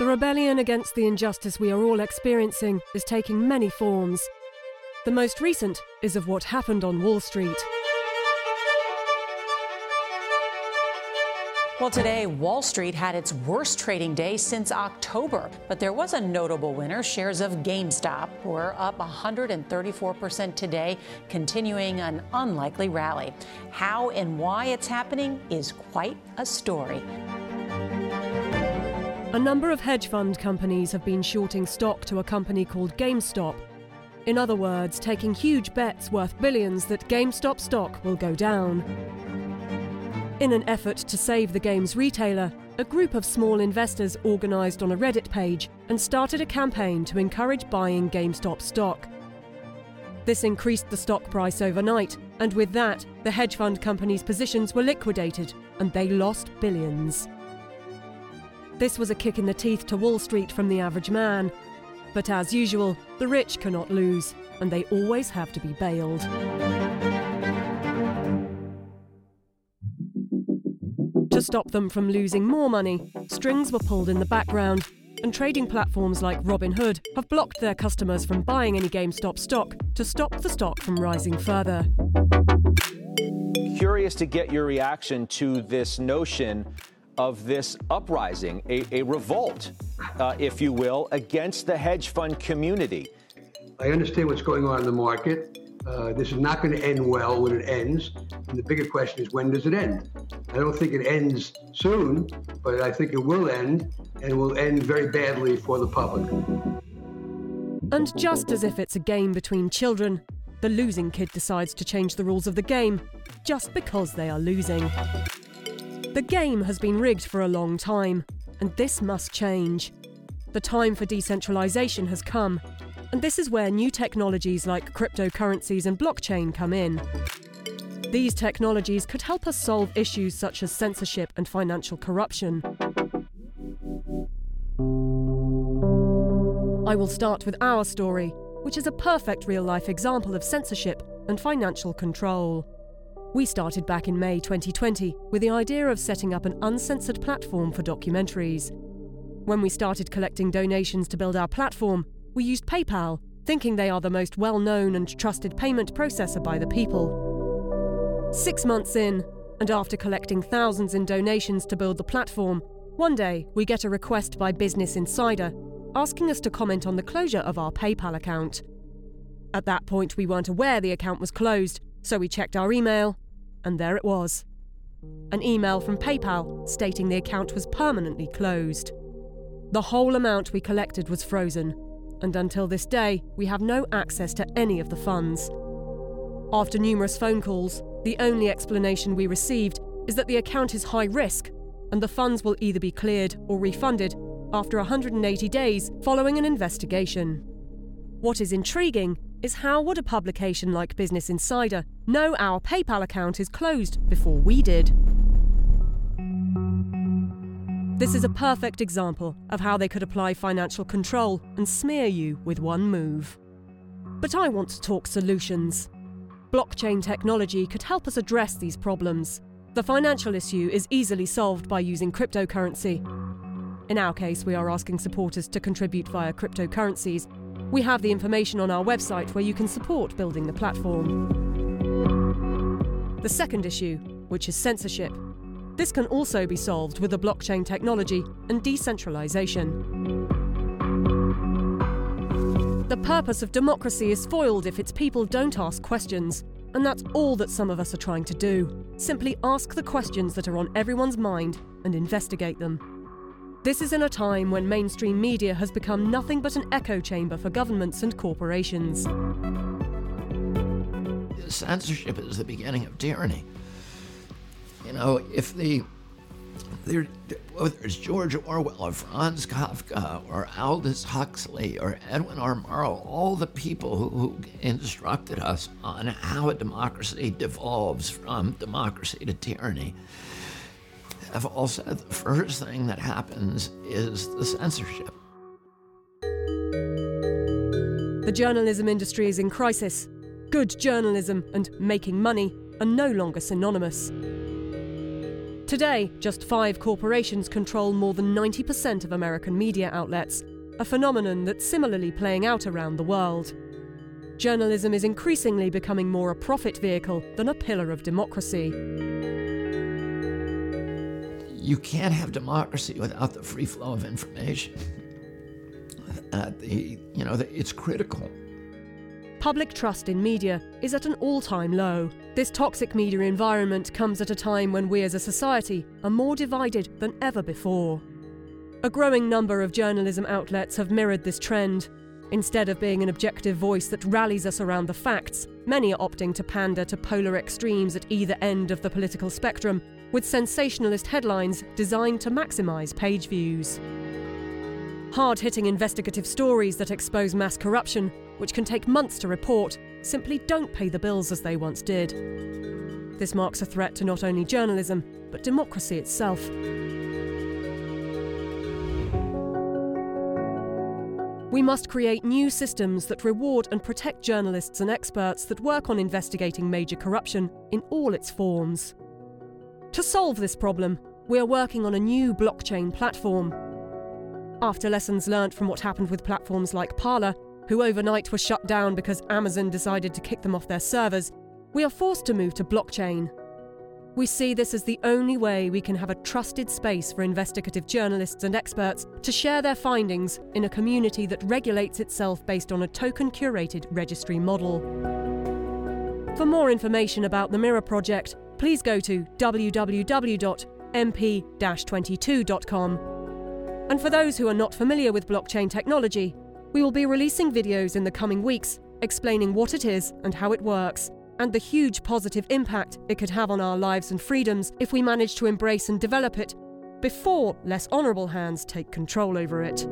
The rebellion against the injustice we are all experiencing is taking many forms. The most recent is of what happened on Wall Street. Well, today, Wall Street had its worst trading day since October. But there was a notable winner. Shares of GameStop were up 134% today, continuing an unlikely rally. How and why it's happening is quite a story. A number of hedge fund companies have been shorting stock to a company called GameStop. In other words, taking huge bets worth billions that GameStop stock will go down. In an effort to save the game's retailer, a group of small investors organised on a Reddit page and started a campaign to encourage buying GameStop stock. This increased the stock price overnight, and with that, the hedge fund company's positions were liquidated and they lost billions. This was a kick in the teeth to Wall Street from the average man. But as usual, the rich cannot lose, and they always have to be bailed. To stop them from losing more money, strings were pulled in the background, and trading platforms like Robinhood have blocked their customers from buying any GameStop stock to stop the stock from rising further. Curious to get your reaction to this notion of this uprising, a, a revolt, uh, if you will, against the hedge fund community. I understand what's going on in the market. Uh, this is not going to end well when it ends. And the bigger question is, when does it end? I don't think it ends soon, but I think it will end, and will end very badly for the public. And just as if it's a game between children, the losing kid decides to change the rules of the game just because they are losing. The game has been rigged for a long time, and this must change. The time for decentralisation has come, and this is where new technologies like cryptocurrencies and blockchain come in. These technologies could help us solve issues such as censorship and financial corruption. I will start with our story, which is a perfect real life example of censorship and financial control. We started back in May 2020 with the idea of setting up an uncensored platform for documentaries. When we started collecting donations to build our platform, we used PayPal, thinking they are the most well known and trusted payment processor by the people. Six months in, and after collecting thousands in donations to build the platform, one day we get a request by Business Insider asking us to comment on the closure of our PayPal account. At that point, we weren't aware the account was closed, so we checked our email, and there it was. An email from PayPal stating the account was permanently closed. The whole amount we collected was frozen, and until this day, we have no access to any of the funds. After numerous phone calls, the only explanation we received is that the account is high risk and the funds will either be cleared or refunded after 180 days following an investigation. What is intriguing is how would a publication like Business Insider know our PayPal account is closed before we did? This is a perfect example of how they could apply financial control and smear you with one move. But I want to talk solutions. Blockchain technology could help us address these problems. The financial issue is easily solved by using cryptocurrency. In our case, we are asking supporters to contribute via cryptocurrencies. We have the information on our website where you can support building the platform. The second issue, which is censorship, this can also be solved with the blockchain technology and decentralization. The purpose of democracy is foiled if its people don't ask questions, and that's all that some of us are trying to do. Simply ask the questions that are on everyone's mind and investigate them. This is in a time when mainstream media has become nothing but an echo chamber for governments and corporations. Censorship is the beginning of tyranny. You know, if the there, whether it's George Orwell or Franz Kafka or Aldous Huxley or Edward R. Murrow, all the people who, who instructed us on how a democracy devolves from democracy to tyranny have all said the first thing that happens is the censorship. The journalism industry is in crisis. Good journalism and making money are no longer synonymous. Today, just five corporations control more than 90% of American media outlets, a phenomenon that's similarly playing out around the world. Journalism is increasingly becoming more a profit vehicle than a pillar of democracy. You can't have democracy without the free flow of information. Uh, the, you know, the, it's critical. Public trust in media is at an all time low. This toxic media environment comes at a time when we as a society are more divided than ever before. A growing number of journalism outlets have mirrored this trend. Instead of being an objective voice that rallies us around the facts, many are opting to pander to polar extremes at either end of the political spectrum, with sensationalist headlines designed to maximise page views. Hard hitting investigative stories that expose mass corruption, which can take months to report, simply don't pay the bills as they once did. This marks a threat to not only journalism, but democracy itself. We must create new systems that reward and protect journalists and experts that work on investigating major corruption in all its forms. To solve this problem, we are working on a new blockchain platform. After lessons learnt from what happened with platforms like Parler, who overnight were shut down because Amazon decided to kick them off their servers, we are forced to move to blockchain. We see this as the only way we can have a trusted space for investigative journalists and experts to share their findings in a community that regulates itself based on a token curated registry model. For more information about the Mirror project, please go to www.mp 22.com. And for those who are not familiar with blockchain technology, we will be releasing videos in the coming weeks explaining what it is and how it works and the huge positive impact it could have on our lives and freedoms if we manage to embrace and develop it before less honourable hands take control over it.